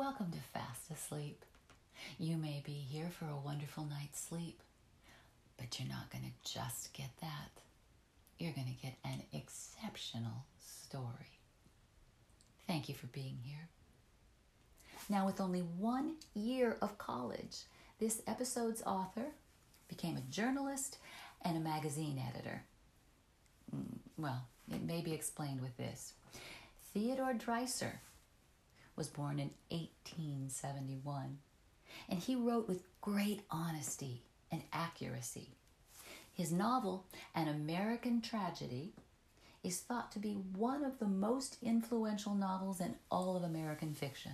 Welcome to Fast Asleep. You may be here for a wonderful night's sleep, but you're not going to just get that. You're going to get an exceptional story. Thank you for being here. Now, with only one year of college, this episode's author became a journalist and a magazine editor. Mm, well, it may be explained with this. Theodore Dreiser was born in 1871, and he wrote with great honesty and accuracy. His novel, An American Tragedy, is thought to be one of the most influential novels in all of American fiction.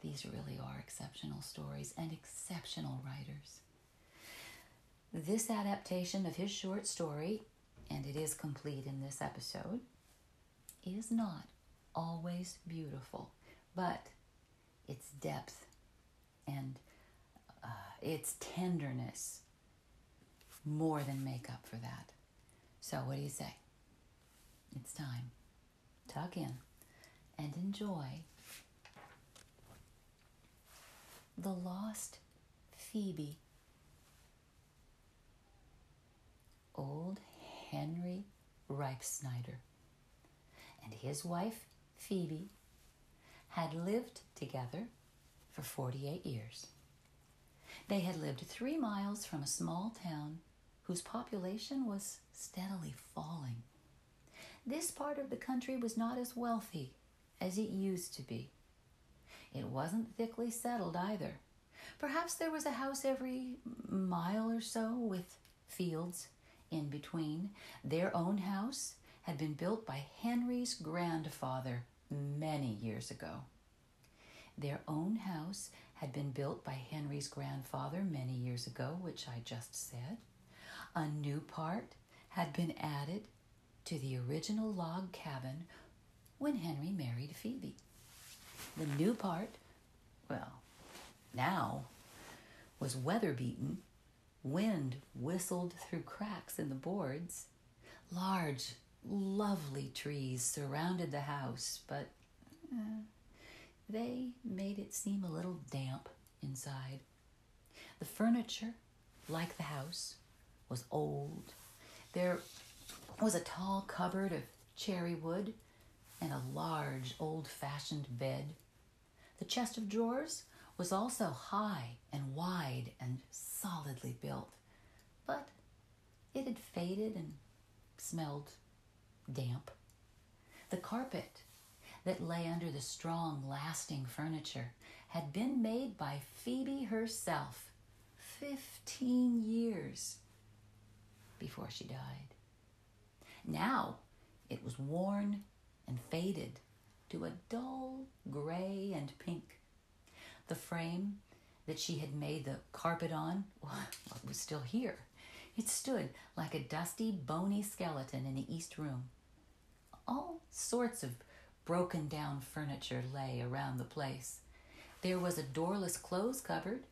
These really are exceptional stories and exceptional writers. This adaptation of his short story, and it is complete in this episode, is not always beautiful, but its depth and uh, its tenderness more than make up for that. So, what do you say? It's time. Tuck in and enjoy The Lost Phoebe. Old Henry Reifsnyder and his wife Phoebe had lived together for 48 years. They had lived three miles from a small town whose population was steadily falling. This part of the country was not as wealthy as it used to be. It wasn't thickly settled either. Perhaps there was a house every mile or so with fields in between. Their own house had been built by Henry's grandfather many years ago. Their own house had been built by Henry's grandfather many years ago, which I just said. A new part had been added to the original log cabin when Henry married Phoebe. The new part, well, now, was weather beaten. Wind whistled through cracks in the boards. Large, lovely trees surrounded the house, but uh, they made it seem a little damp inside. The furniture, like the house, was old. There was a tall cupboard of cherry wood and a large old fashioned bed. The chest of drawers was also high and wide and solidly built, but it had faded and smelled damp. The carpet that lay under the strong, lasting furniture had been made by Phoebe herself 15 years before she died. Now it was worn and faded to a dull gray and pink. The frame that she had made the carpet on was still here. It stood like a dusty, bony skeleton in the east room. All sorts of broken down furniture lay around the place. There was a doorless clothes cupboard.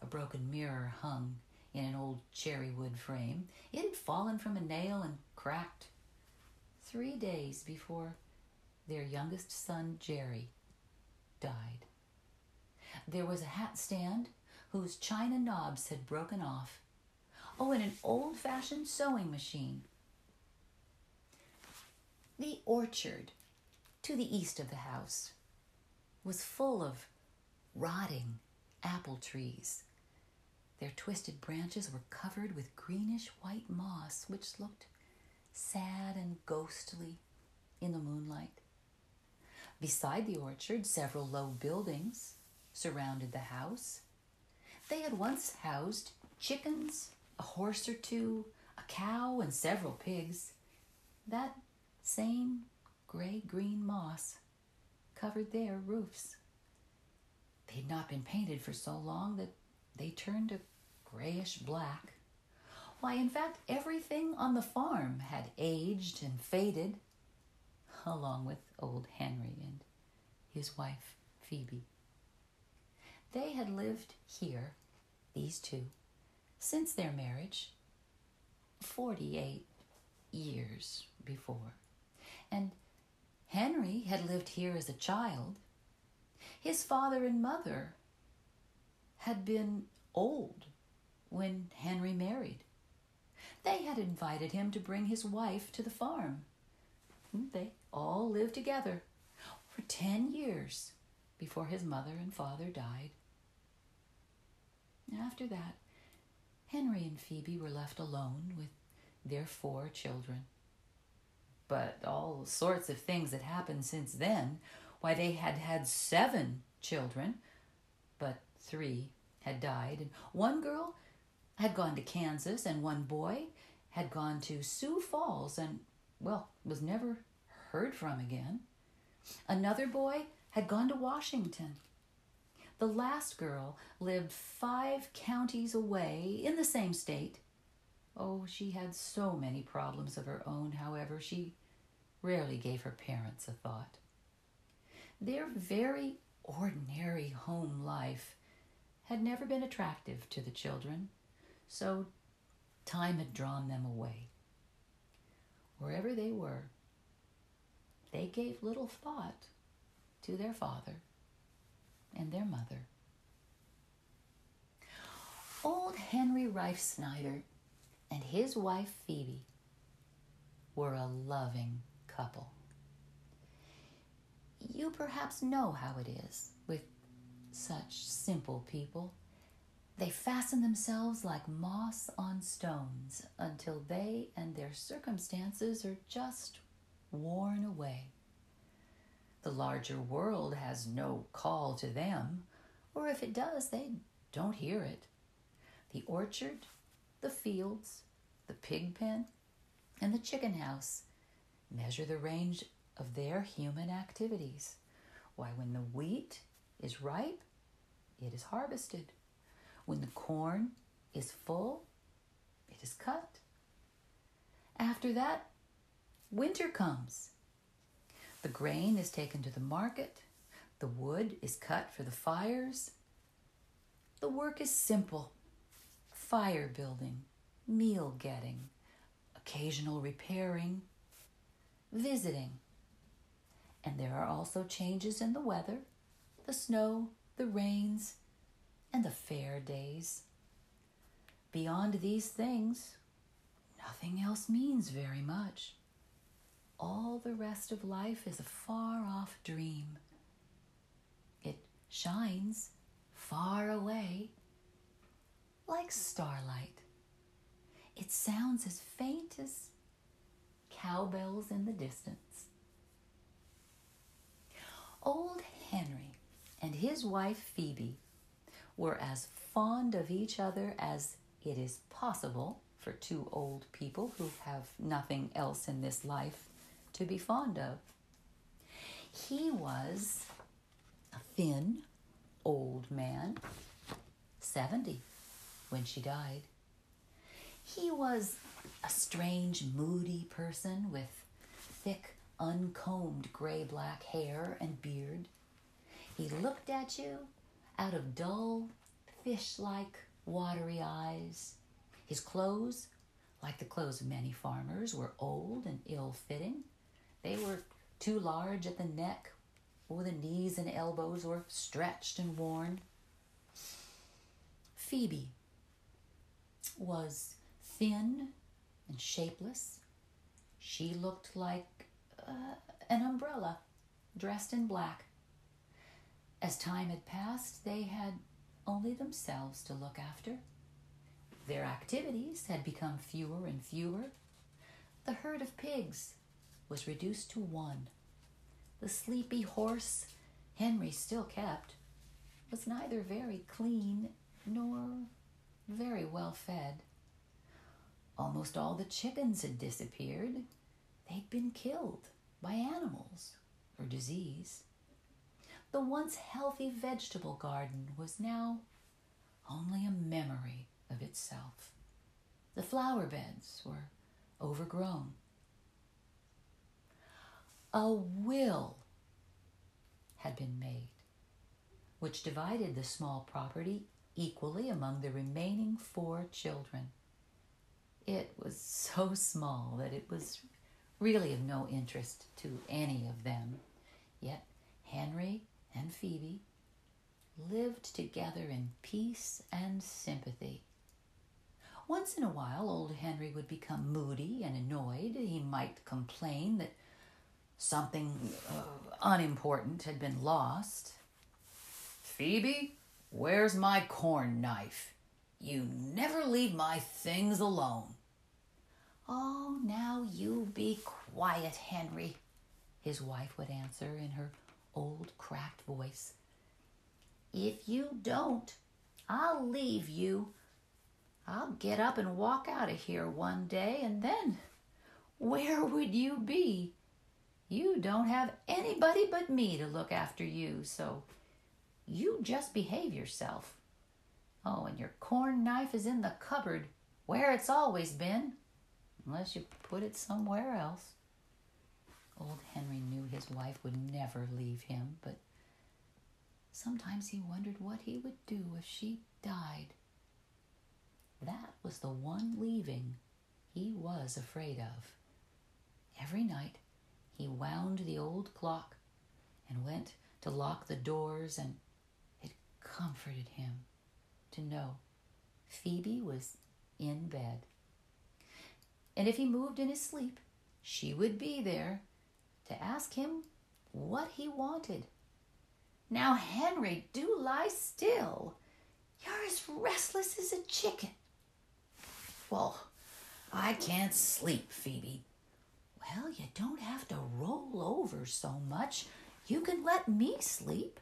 A broken mirror hung in an old cherry wood frame. It had fallen from a nail and cracked. Three days before their youngest son, Jerry, died. There was a hat stand whose china knobs had broken off. Oh, and an old fashioned sewing machine. The orchard to the east of the house was full of rotting apple trees. Their twisted branches were covered with greenish white moss, which looked sad and ghostly in the moonlight. Beside the orchard, several low buildings surrounded the house. They had once housed chickens, a horse or two, a cow, and several pigs. That same gray green moss covered their roofs. They had not been painted for so long that they turned a grayish black. Why, in fact, everything on the farm had aged and faded, along with old Henry and his wife, Phoebe. They had lived here, these two, since their marriage, 48 years before. Henry had lived here as a child. His father and mother had been old when Henry married. They had invited him to bring his wife to the farm. Hmm, they all lived together for 10 years before his mother and father died. After that, Henry and Phoebe were left alone with their four children. But all sorts of things had happened since then. Why, they had had seven children, but three had died, and one girl had gone to Kansas, and one boy had gone to Sioux Falls and, well, was never heard from again. Another boy had gone to Washington. The last girl lived five counties away in the same state. Oh, she had so many problems of her own, however, she rarely gave her parents a thought. Their very ordinary home life had never been attractive to the children, so time had drawn them away. Wherever they were, they gave little thought to their father and their mother. Old Henry Reifsnyder and his wife Phoebe were a loving couple. You perhaps know how it is with such simple people. They fasten themselves like moss on stones until they and their circumstances are just worn away. The larger world has no call to them, or if it does, they don't hear it. The orchard, the fields, the pig pen, and the chicken house measure the range of their human activities. Why, when the wheat is ripe, it is harvested. When the corn is full, it is cut. After that, winter comes. The grain is taken to the market. The wood is cut for the fires. The work is simple fire building, meal getting, occasional repairing, visiting. And there are also changes in the weather, the snow, the rains, and the fair days. Beyond these things, nothing else means very much. All the rest of life is a far off dream. It shines far away like starlight. It sounds as faint as cowbells in the distance. Old Henry and his wife Phoebe were as fond of each other as it is possible for two old people who have nothing else in this life to be fond of. He was a thin old man, 70 when she died. He was a strange, moody person with thick, uncombed gray black hair and beard. He looked at you out of dull, fish like, watery eyes. His clothes, like the clothes of many farmers, were old and ill fitting. They were too large at the neck, or the knees and elbows were stretched and worn. Phoebe was thin and shapeless. She looked like uh, an umbrella dressed in black. As time had passed, they had only themselves to look after. Their activities had become fewer and fewer. The herd of pigs was reduced to one. The sleepy horse Henry still kept was neither very clean nor very well fed. Almost all the chickens had disappeared. They'd been killed by animals or disease. The once healthy vegetable garden was now only a memory of itself. The flower beds were overgrown. A will had been made, which divided the small property equally among the remaining four children. It was so small that it was really of no interest to any of them. Yet Henry and Phoebe lived together in peace and sympathy. Once in a while, old Henry would become moody and annoyed. He might complain that something uh, unimportant had been lost. Phoebe, where's my corn knife? You never leave my things alone. Oh, now you be quiet, Henry, his wife would answer in her old cracked voice. If you don't, I'll leave you. I'll get up and walk out of here one day, and then where would you be? You don't have anybody but me to look after you, so you just behave yourself. Oh, and your corn knife is in the cupboard where it's always been, unless you put it somewhere else. Old Henry knew his wife would never leave him, but sometimes he wondered what he would do if she died. That was the one leaving he was afraid of. Every night he wound the old clock and went to lock the doors, and comforted him to know Phoebe was in bed. And if he moved in his sleep, she would be there to ask him what he wanted. Now, Henry, do lie still. You're as restless as a chicken. Well, I can't sleep, Phoebe. Well, you don't have to roll over so much. You can let me sleep.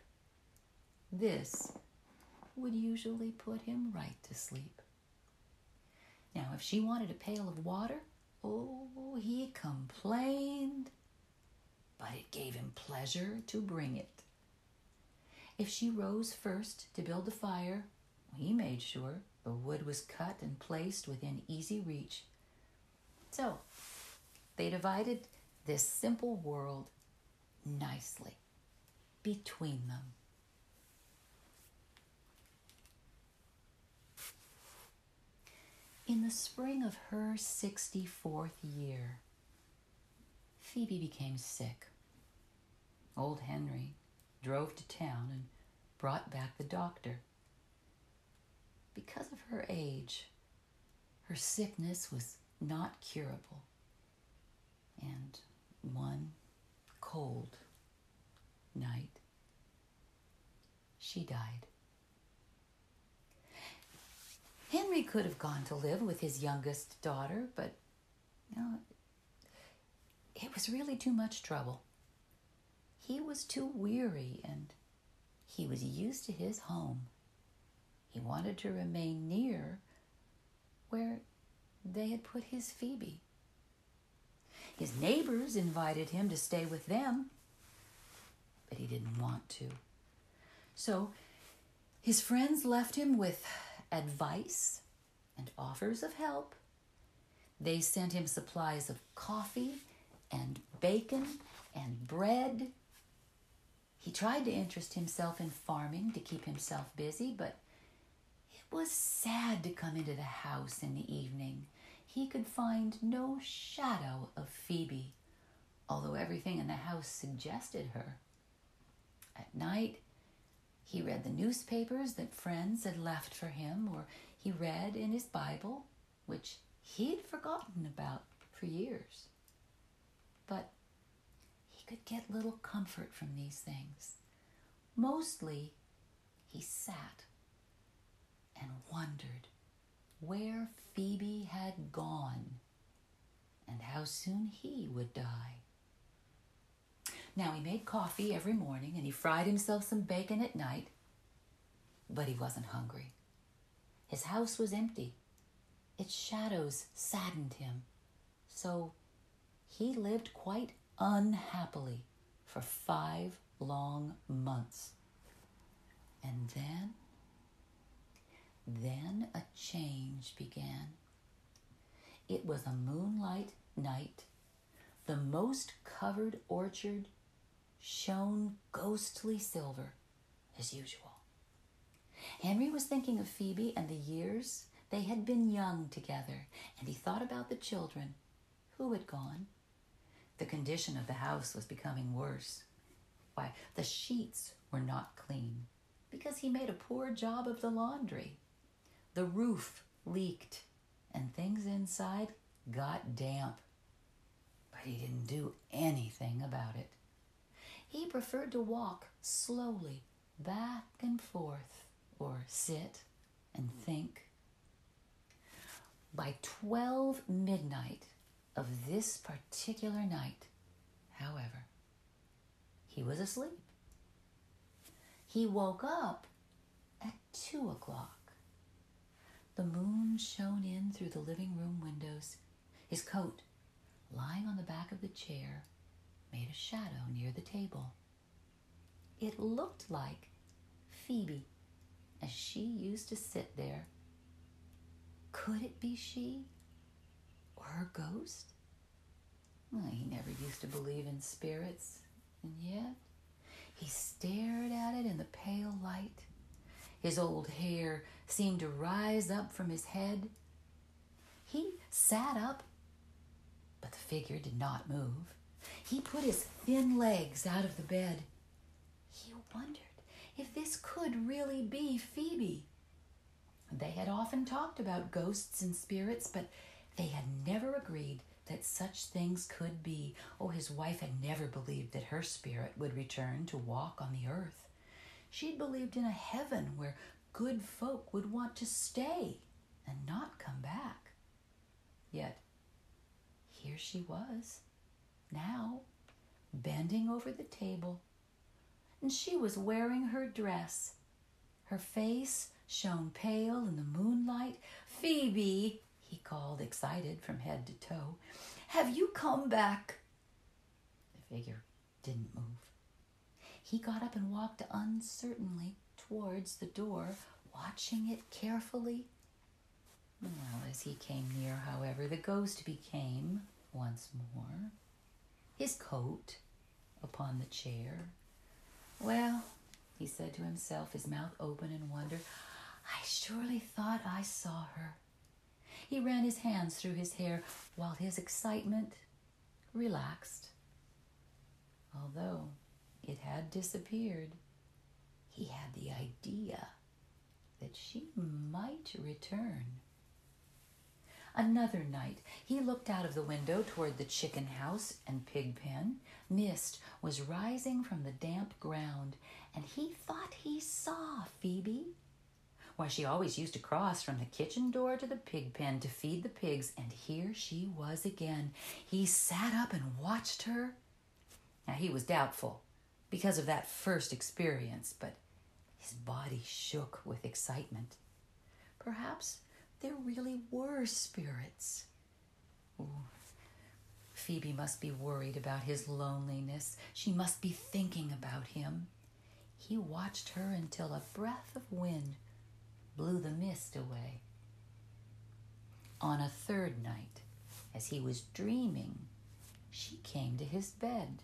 This would usually put him right to sleep. Now, if she wanted a pail of water, oh, he complained, but it gave him pleasure to bring it. If she rose first to build the fire, he made sure the wood was cut and placed within easy reach. So, they divided this simple world nicely between them. In the spring of her 64th year, Phoebe became sick. Old Henry drove to town and brought back the doctor. Because of her age, her sickness was not curable. And one cold night, she died. Henry could have gone to live with his youngest daughter, but you know, it was really too much trouble. He was too weary and he was used to his home. He wanted to remain near where they had put his Phoebe. His neighbors invited him to stay with them, but he didn't want to. So his friends left him with advice and offers of help. They sent him supplies of coffee and bacon and bread. He tried to interest himself in farming to keep himself busy, but it was sad to come into the house in the evening. He could find no shadow of Phoebe, although everything in the house suggested her. At night, he read the newspapers that friends had left for him, or he read in his Bible, which he'd forgotten about for years. But he could get little comfort from these things. Mostly, he sat and wondered where Phoebe had gone and how soon he would die. Now, he made coffee every morning and he fried himself some bacon at night, but he wasn't hungry. His house was empty. Its shadows saddened him. So he lived quite unhappily for five long months. And then, then a change began. It was a moonlight night. The most covered orchard shone ghostly silver as usual. Henry was thinking of Phoebe and the years they had been young together, and he thought about the children who had gone. The condition of the house was becoming worse. Why, the sheets were not clean. because he made a poor job of the laundry. The roof leaked and things inside got damp. But he didn't do anything about it. He preferred to walk slowly back and forth or sit and think. By 12 midnight of this particular night, however, he was asleep. He woke up at two o'clock. The moon shone in through the living room windows. His coat, lying on the back of the chair, made a shadow near the table. It looked like Phoebe as she used to sit there. Could it be she or her ghost? Well, he never used to believe in spirits, and yet he stared at it in the pale light. His old hair seemed to rise up from his head. He sat up, but the figure did not move. He put his thin legs out of the bed. He wondered if this could really be Phoebe. They had often talked about ghosts and spirits, but they had never agreed that such things could be. Oh, his wife had never believed that her spirit would return to walk on the earth. She'd believed in a heaven where good folk would want to stay and not come back. Yet, here she was, now, bending over the table, and she was wearing her dress. Her face shone pale in the moonlight. Phoebe, he called, excited from head to toe. Have you come back? The figure didn't move. He got up and walked uncertainly towards the door, watching it carefully. Well, as he came near, however, the ghost became once more his coat upon the chair. Well, he said to himself, his mouth open in wonder, I surely thought I saw her. He ran his hands through his hair while his excitement relaxed. Although it had disappeared, he had the idea that she might return. Another night, he looked out of the window toward the chicken house and pig pen. Mist was rising from the damp ground, and he thought he saw Phoebe why, she always used to cross from the kitchen door to the pig pen to feed the pigs, and here she was again. He sat up and watched her. Now, he was doubtful because of that first experience, but his body shook with excitement. Perhaps there really were spirits. Ooh. Phoebe must be worried about his loneliness. She must be thinking about him. He watched her until a breath of wind blew the mist away. On a third night, as he was dreaming, she came to his bed.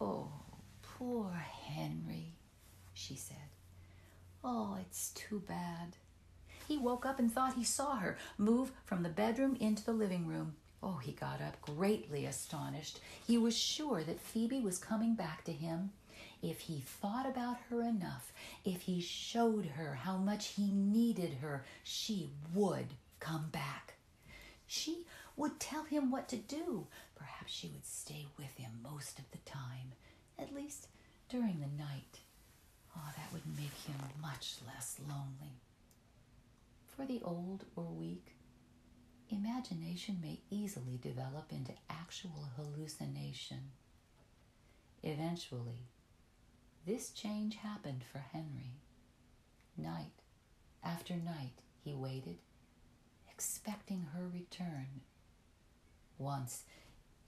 Oh, poor Henry, she said. Oh, it's too bad. He woke up and thought he saw her move from the bedroom into the living room. Oh, he got up greatly astonished. He was sure that Phoebe was coming back to him if he thought about her enough, if he showed her how much he needed her, she would come back. She would tell him what to do. Perhaps she would stay with him most of the time, at least during the night. Oh, that would make him much less lonely. For the old or weak, imagination may easily develop into actual hallucination. Eventually, this change happened for Henry. Night after night he waited, expecting her return. Once,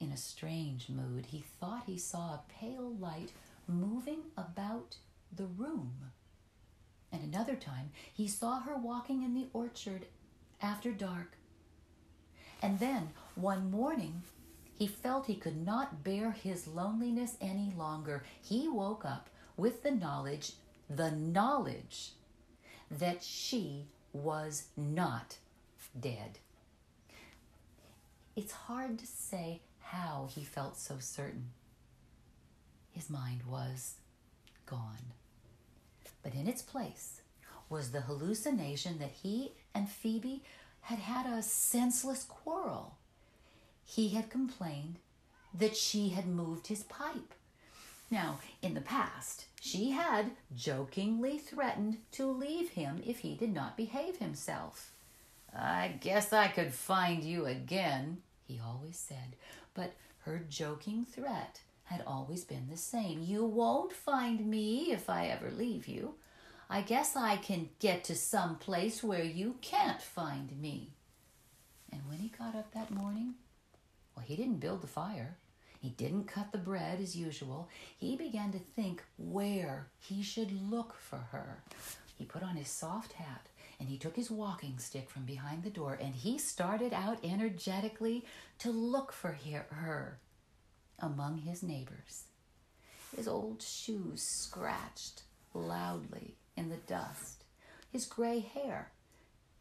in a strange mood, he thought he saw a pale light moving about the room. And another time, he saw her walking in the orchard after dark. And then, one morning, he felt he could not bear his loneliness any longer. He woke up with the knowledge, the knowledge that she was not dead. It's hard to say how he felt so certain. His mind was gone. But in its place was the hallucination that he and Phoebe had had a senseless quarrel. He had complained that she had moved his pipe. Now, in the past, she had jokingly threatened to leave him if he did not behave himself. I guess I could find you again, he always said, but her joking threat had always been the same. You won't find me if I ever leave you. I guess I can get to some place where you can't find me. And when he got up that morning, well, he didn't build the fire. He didn't cut the bread as usual. He began to think where he should look for her. He put on his soft hat and he took his walking stick from behind the door and he started out energetically to look for her among his neighbors. His old shoes scratched loudly in the dust. His gray hair,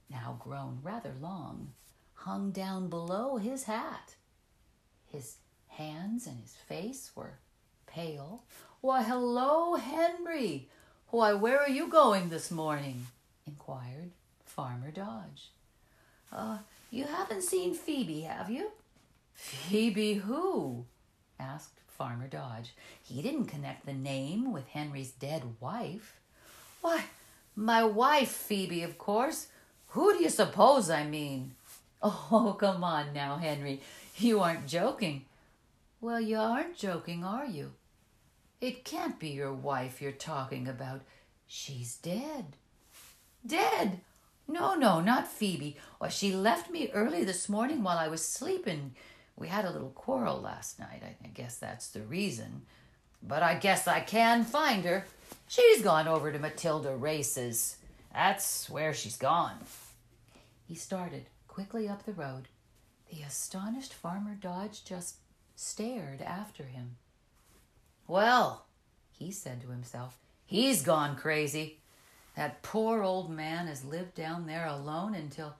now grown rather long, hung down below his hat. His hands and his face were pale. Why, hello, Henry. Why, where are you going this morning? inquired Farmer Dodge. Uh, you haven't seen Phoebe, have you? Phoebe who? Asked Farmer Dodge. He didn't connect the name with Henry's dead wife. Why, my wife, Phoebe, of course. Who do you suppose I mean? Oh, come on now, Henry. You aren't joking. Well, you aren't joking, are you? It can't be your wife you're talking about. She's dead. Dead? No, no, not Phoebe. Why, she left me early this morning while I was sleeping. We had a little quarrel last night. I guess that's the reason. But I guess I can find her. She's gone over to Matilda Race's. That's where she's gone. He started quickly up the road. The astonished Farmer Dodge just stared after him. Well, he said to himself, he's gone crazy. That poor old man has lived down there alone until,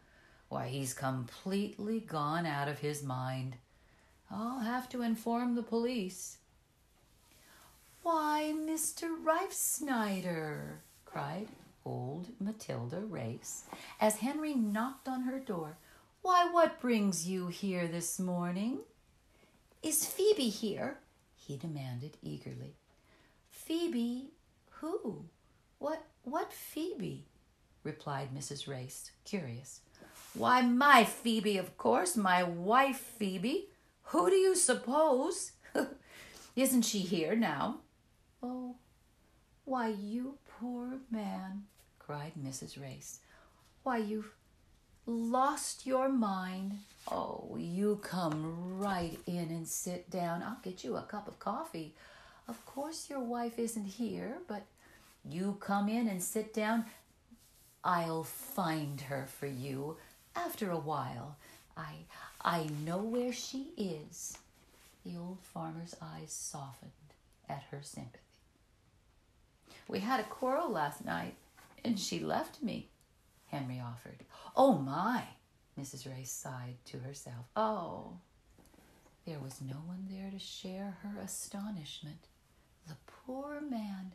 why, he's completely gone out of his mind. I'll have to inform the police. Why, Mr. Reifsnyder, cried old Matilda Race as Henry knocked on her door. Why, what brings you here this morning? Is Phoebe here? he demanded eagerly. Phoebe who? What what Phoebe? replied Mrs. Race, curious. Why, my Phoebe, of course, my wife Phoebe. Who do you suppose? Isn't she here now? Oh, why, you poor man, cried Mrs. Race. Why, you've lost your mind. Oh, you come right in and sit down. I'll get you a cup of coffee. Of course, your wife isn't here, but you come in and sit down. I'll find her for you after a while. I I know where she is. The old farmer's eyes softened at her sympathy. We had a quarrel last night, and she left me. Henry offered. Oh, my, Mrs. Race sighed to herself. Oh. There was no one there to share her astonishment. The poor man.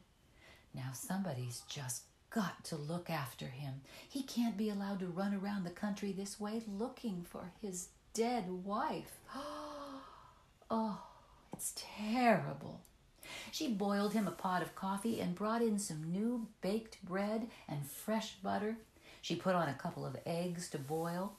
Now somebody's just got to look after him. He can't be allowed to run around the country this way looking for his dead wife. Oh, it's terrible. She boiled him a pot of coffee and brought in some new baked bread and fresh butter she put on a couple of eggs to boil,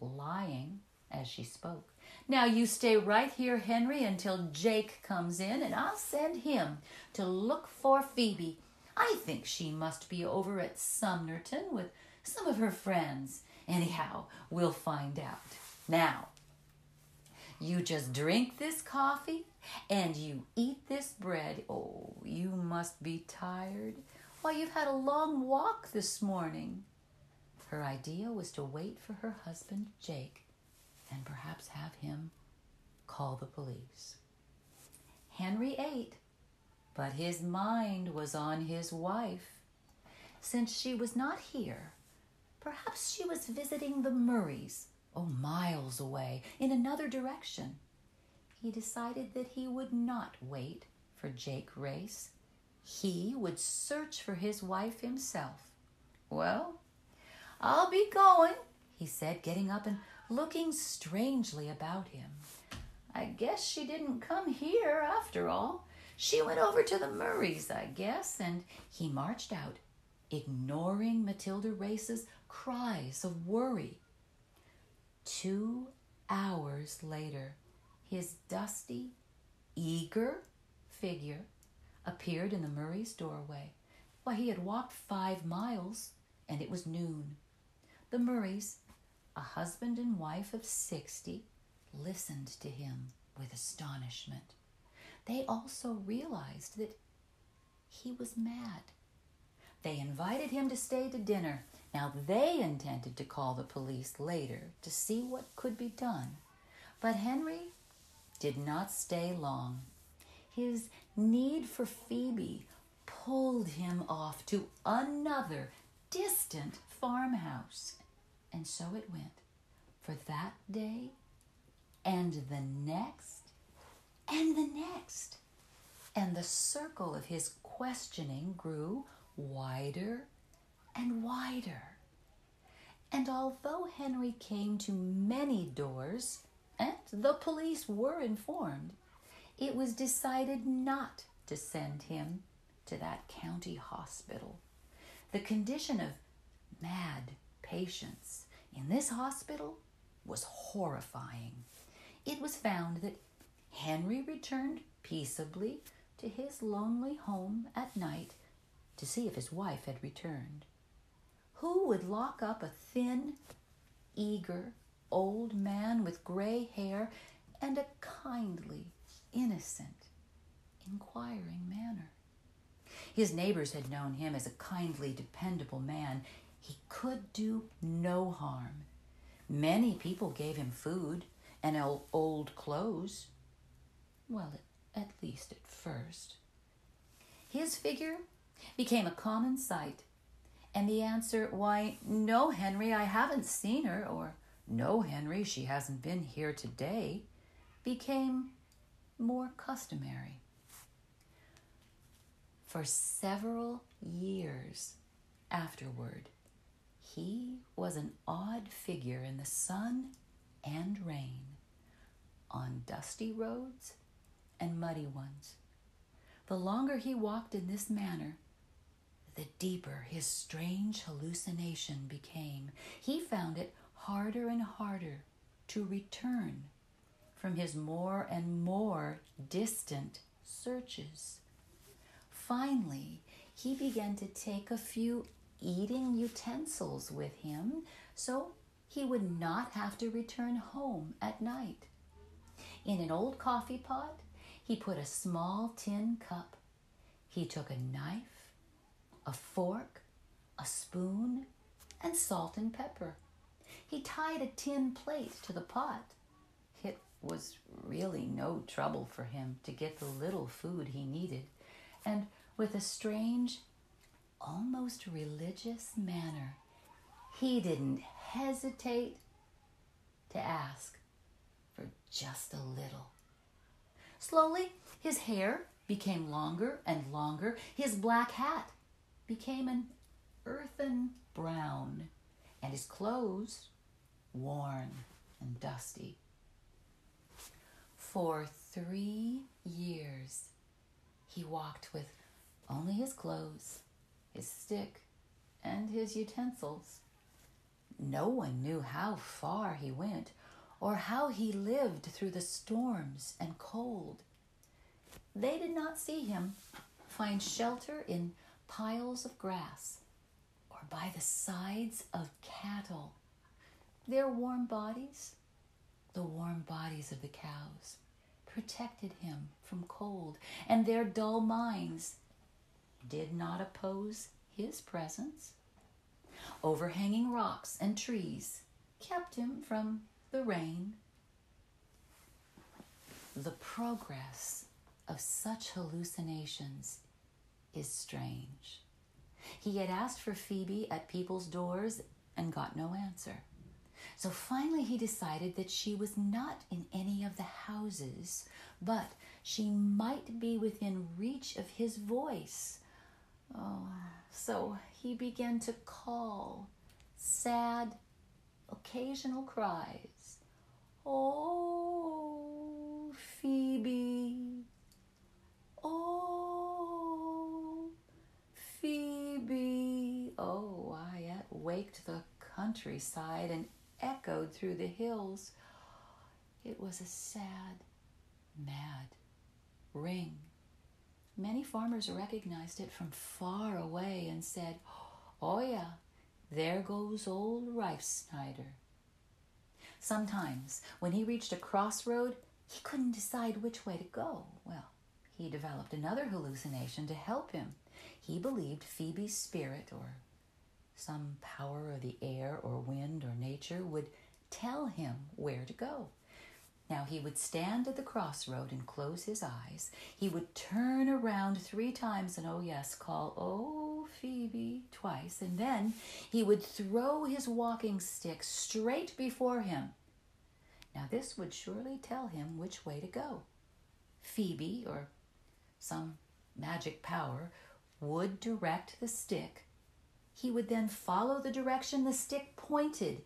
lying as she spoke. Now you stay right here, Henry, until Jake comes in, and I'll send him to look for Phoebe. I think she must be over at Sumnerton with some of her friends. Anyhow, we'll find out. Now, you just drink this coffee and you eat this bread. Oh, you must be tired. Why, you've had a long walk this morning. Her idea was to wait for her husband, Jake, and perhaps have him call the police. Henry ate, but his mind was on his wife. Since she was not here, perhaps she was visiting the Murrays, oh, miles away, in another direction. He decided that he would not wait for Jake Race. he would search for his wife himself. Well, I'll be going, he said, getting up and looking strangely about him. I guess she didn't come here after all. She went over to the Murrays, I guess, and he marched out, ignoring Matilda Race's cries of worry. Two hours later, his dusty, eager figure appeared in the Murray's doorway. Why, he had walked five miles, and it was noon. The Murrays, a husband and wife of sixty, listened to him with astonishment. They also realized that he was mad. They invited him to stay to dinner. Now, they intended to call the police later to see what could be done. But Henry did not stay long. His need for Phoebe pulled him off to another distant farmhouse. And so it went for that day and the next and the next. And the circle of his questioning grew wider and wider. And although Henry came to many doors, and the police were informed, it was decided not to send him to that county hospital. The condition of mad patients in this hospital was horrifying. It was found that Henry returned peaceably to his lonely home at night to see if his wife had returned. Who would lock up a thin, eager, old man with gray hair and a kindly, innocent, inquiring manner? His neighbors had known him as a kindly, dependable man. He could do no harm. Many people gave him food and old clothes. Well, at least at first. His figure became a common sight, and the answer, Why, no, Henry, I haven't seen her, or No, Henry, she hasn't been here today, became more customary. For several years afterward, he was an odd figure in the sun and rain, on dusty roads and muddy ones. The longer he walked in this manner, the deeper his strange hallucination became. He found it harder and harder to return from his more and more distant searches. Finally, he began to take a few eating utensils with him so he would not have to return home at night. In an old coffee pot, he put a small tin cup. He took a knife, a fork, a spoon, and salt and pepper. He tied a tin plate to the pot. It was really no trouble for him to get the little food he needed, and with a strange, almost religious manner, he didn't hesitate to ask for just a little. Slowly, his hair became longer and longer. His black hat became an earthen brown, and his clothes worn and dusty. For three years, he walked with only his clothes, his stick, and his utensils. No one knew how far he went or how he lived through the storms and cold. They did not see him find shelter in piles of grass or by the sides of cattle. Their warm bodies, the warm bodies of the cows, protected him from cold, and their dull minds did not oppose his presence. Overhanging rocks and trees kept him from the rain. The progress of such hallucinations is strange. He had asked for Phoebe at people's doors and got no answer. So finally, he decided that she was not in any of the houses, but she might be within reach of his voice. Oh, so he began to call, sad, occasional cries. Oh, Phoebe. Oh, Phoebe. Oh, why it waked the countryside and echoed through the hills. It was a sad, mad ring. Many farmers recognized it from far away and said, Oh, yeah, there goes old Reifsnyder. Sometimes, when he reached a crossroad, he couldn't decide which way to go. Well, he developed another hallucination to help him. He believed Phoebe's spirit, or some power of the air or wind or nature, would tell him where to go. Now he would stand at the crossroad and close his eyes. He would turn around three times and, oh yes, call, oh, Phoebe, twice. And then he would throw his walking stick straight before him. Now this would surely tell him which way to go. Phoebe, or some magic power, would direct the stick. He would then follow the direction the stick pointed,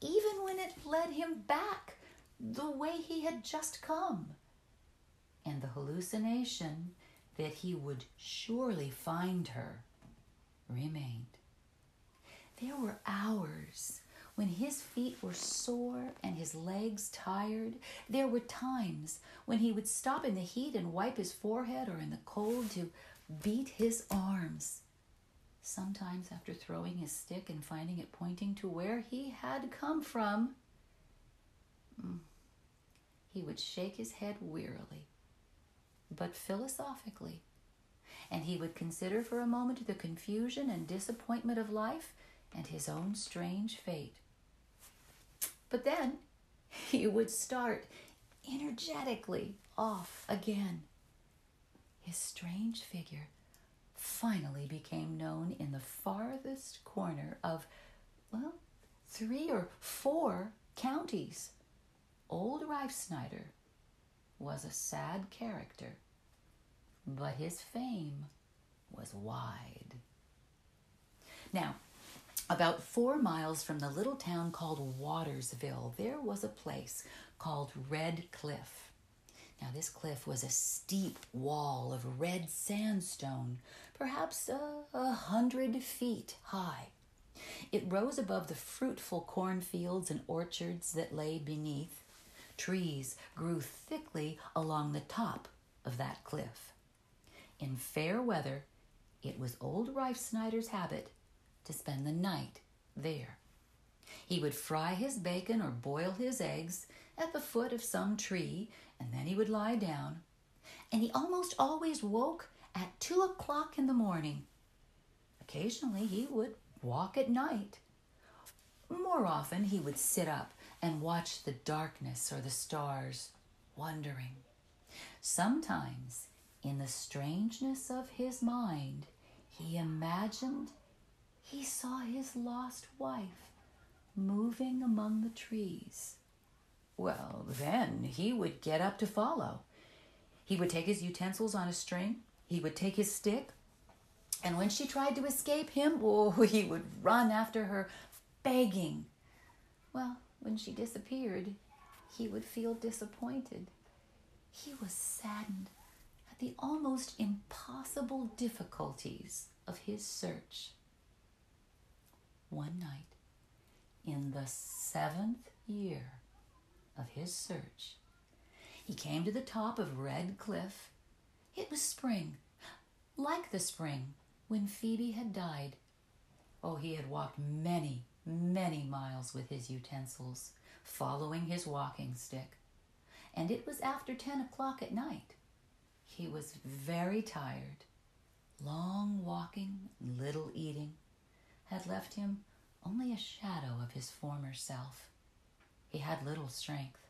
even when it led him back the way he had just come. And the hallucination that he would surely find her remained. There were hours when his feet were sore and his legs tired. There were times when he would stop in the heat and wipe his forehead or in the cold to beat his arms. Sometimes, after throwing his stick and finding it pointing to where he had come from, mm, he would shake his head wearily, but philosophically, and he would consider for a moment the confusion and disappointment of life and his own strange fate. But then he would start energetically off again. His strange figure finally became known in the farthest corner of, well, three or four counties. Old Reifsnyder was a sad character, but his fame was wide. Now, about four miles from the little town called Watersville, there was a place called Red Cliff. Now, this cliff was a steep wall of red sandstone, perhaps a, hundred feet high. It rose above the fruitful cornfields and orchards that lay beneath. Trees grew thickly along the top of that cliff. In fair weather, it was old Reifsnyder's habit to spend the night there. He would fry his bacon or boil his eggs at the foot of some tree, and then he would lie down. And he almost always woke at two o'clock in the morning. Occasionally he would walk at night. More often he would sit up and watch the darkness or the stars, wondering. Sometimes, in the strangeness of his mind, he imagined he saw his lost wife moving among the trees. Well, then he would get up to follow. He would take his utensils on a string, he would take his stick, and when she tried to escape him, oh, he would run after her, begging. Well, when she disappeared, he would feel disappointed. He was saddened at the almost impossible difficulties of his search one night in the seventh year of his search. He came to the top of Red Cliff. It was spring, like the spring when Phoebe had died. Oh, he had walked many, many miles with his utensils, following his walking stick. And it was after ten o'clock at night. He was very tired. Long walking, little eating had left him only a shadow of his former self. He had little strength.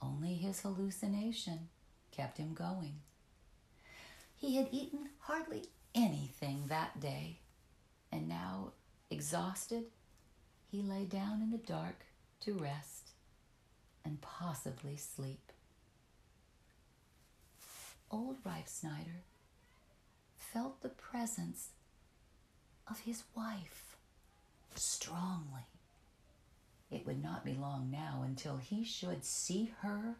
Only his hallucination kept him going. He had eaten hardly anything that day, and now, exhausted, he lay down in the dark to rest and possibly sleep. Old Reifsnyder felt the presence of his wife strongly. It would not be long now until he should see her,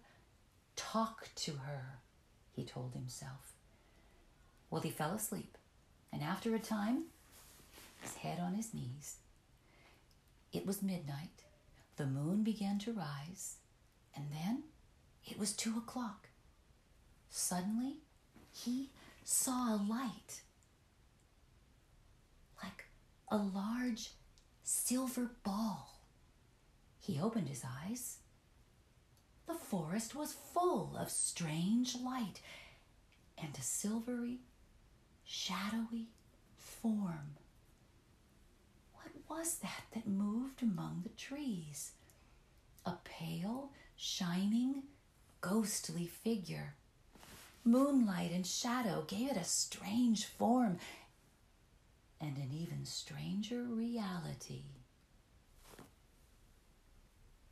talk to her, he told himself. Well, he fell asleep, and after a time, his head on his knees. It was midnight. The moon began to rise, and then it was two o'clock. Suddenly, he saw a light, like a large silver ball. He opened his eyes. The forest was full of strange light and a silvery, shadowy form. What was that that moved among the trees? A pale, shining, ghostly figure. Moonlight and shadow gave it a strange form and an even stranger reality.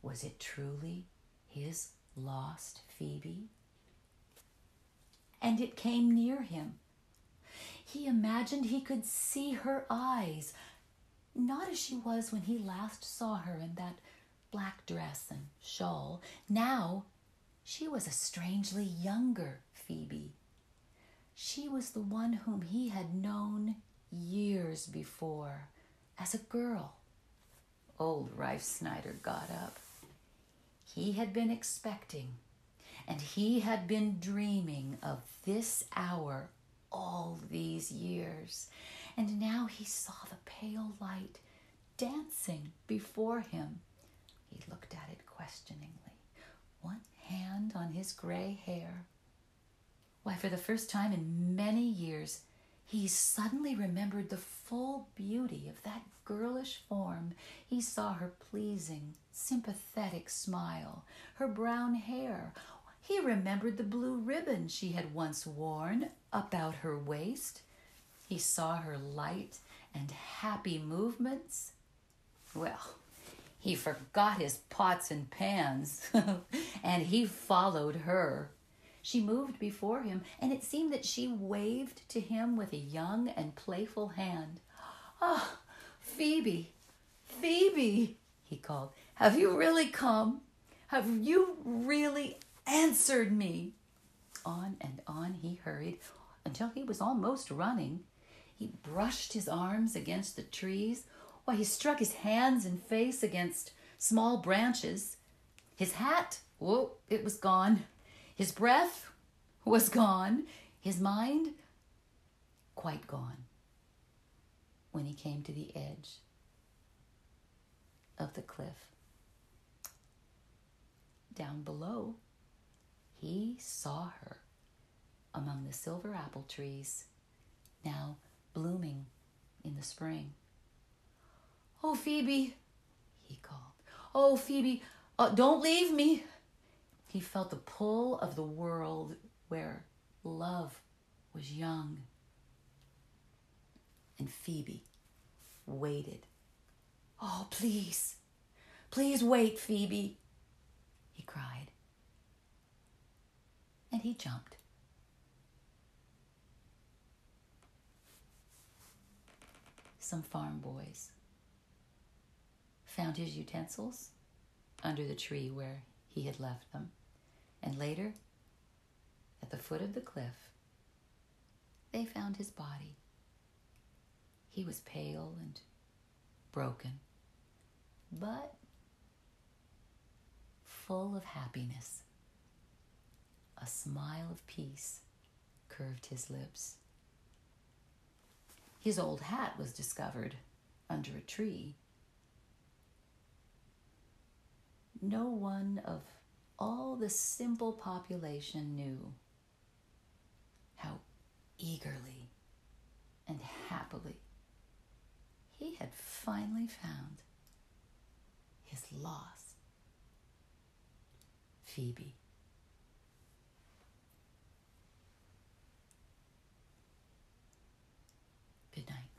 Was it truly his lost Phoebe? And it came near him. He imagined he could see her eyes, not as she was when he last saw her in that black dress and shawl. Now she was a strangely younger Phoebe. She was the one whom he had known years before as a girl. Old Reifsnyder got up. He had been expecting and he had been dreaming of this hour all these years. And now he saw the pale light dancing before him. He looked at it questioningly, one hand on his gray hair. Why, for the first time in many years, he suddenly remembered the full beauty of that girlish form. He saw her pleasing, sympathetic smile, her brown hair. He remembered the blue ribbon she had once worn about her waist. He saw her light and happy movements. Well, he forgot his pots and pans and he followed her. She moved before him, and it seemed that she waved to him with a young and playful hand. Ah, oh, Phoebe, Phoebe, he called, have you really come? Have you really answered me? On and on he hurried until he was almost running. He brushed his arms against the trees. while he struck his hands and face against small branches. His hat, whoa, it was gone. His breath was gone, his mind quite gone when he came to the edge of the cliff. Down below, he saw her among the silver apple trees, now blooming in the spring. Oh, Phoebe, he called. Oh, Phoebe, uh, don't leave me. He felt the pull of the world where love was young. And Phoebe waited. Oh, please, please wait, Phoebe, he cried. And he jumped. Some farm boys found his utensils under the tree where he had left them. And later, at the foot of the cliff, they found his body. He was pale and broken, but full of happiness. A smile of peace curved his lips. His old hat was discovered under a tree. No one of all the simple population knew how eagerly and happily he had finally found his lost Phoebe. Good night.